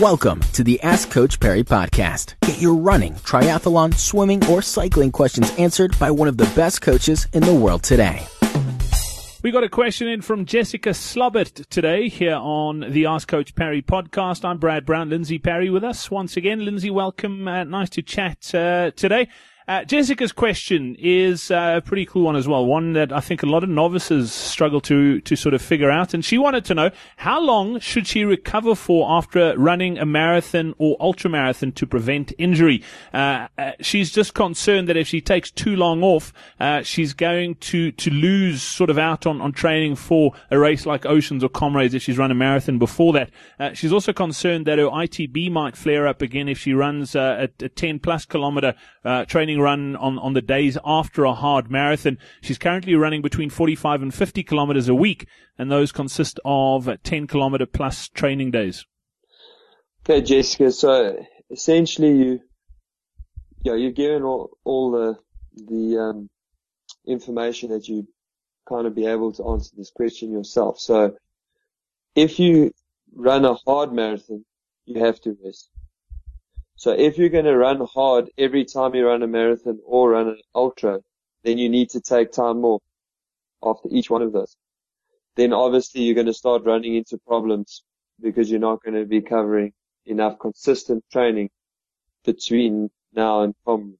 Welcome to the Ask Coach Parry podcast. Get your running, triathlon, swimming, or cycling questions answered by one of the best coaches in the world today. We got a question in from Jessica Slobbert today here on the Ask Coach Parry podcast. I'm Brad Brown, Lindsey Parry with us once again. Lindsey, welcome. Uh, nice to chat uh, today. Uh, Jessica's question is uh, a pretty cool one as well. One that I think a lot of novices struggle to to sort of figure out. And she wanted to know how long should she recover for after running a marathon or ultra marathon to prevent injury. Uh, uh she's just concerned that if she takes too long off, uh, she's going to to lose sort of out on on training for a race like Oceans or Comrades if she's run a marathon before that. Uh, she's also concerned that her ITB might flare up again if she runs a, a 10 plus kilometer training run on, on the days after a hard marathon. She's currently running between 45 and 50 kilometers a week, and those consist of 10 kilometer plus training days. Okay, Jessica. So essentially, you, yeah, you're given all, all the, the, um, information that you kind of be able to answer this question yourself. So if you run a hard marathon, you have to rest. So if you're going to run hard every time you run a marathon or run an ultra, then you need to take time off after each one of those. Then obviously you're going to start running into problems because you're not going to be covering enough consistent training between now and from.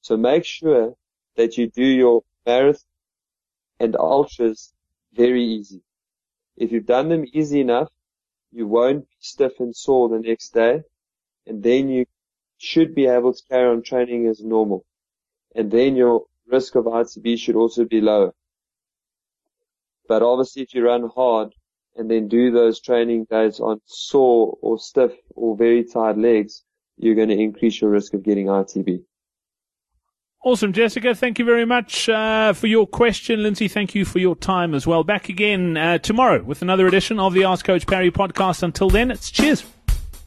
So make sure that you do your marathon and ultras very easy. If you've done them easy enough, you won't be stiff and sore the next day and then you should be able to carry on training as normal. And then your risk of ITB should also be lower. But obviously if you run hard and then do those training days on sore or stiff or very tired legs, you're going to increase your risk of getting ITB. Awesome, Jessica. Thank you very much uh, for your question. Lindsey, thank you for your time as well. Back again uh, tomorrow with another edition of the Ask Coach Parry podcast. Until then, it's cheers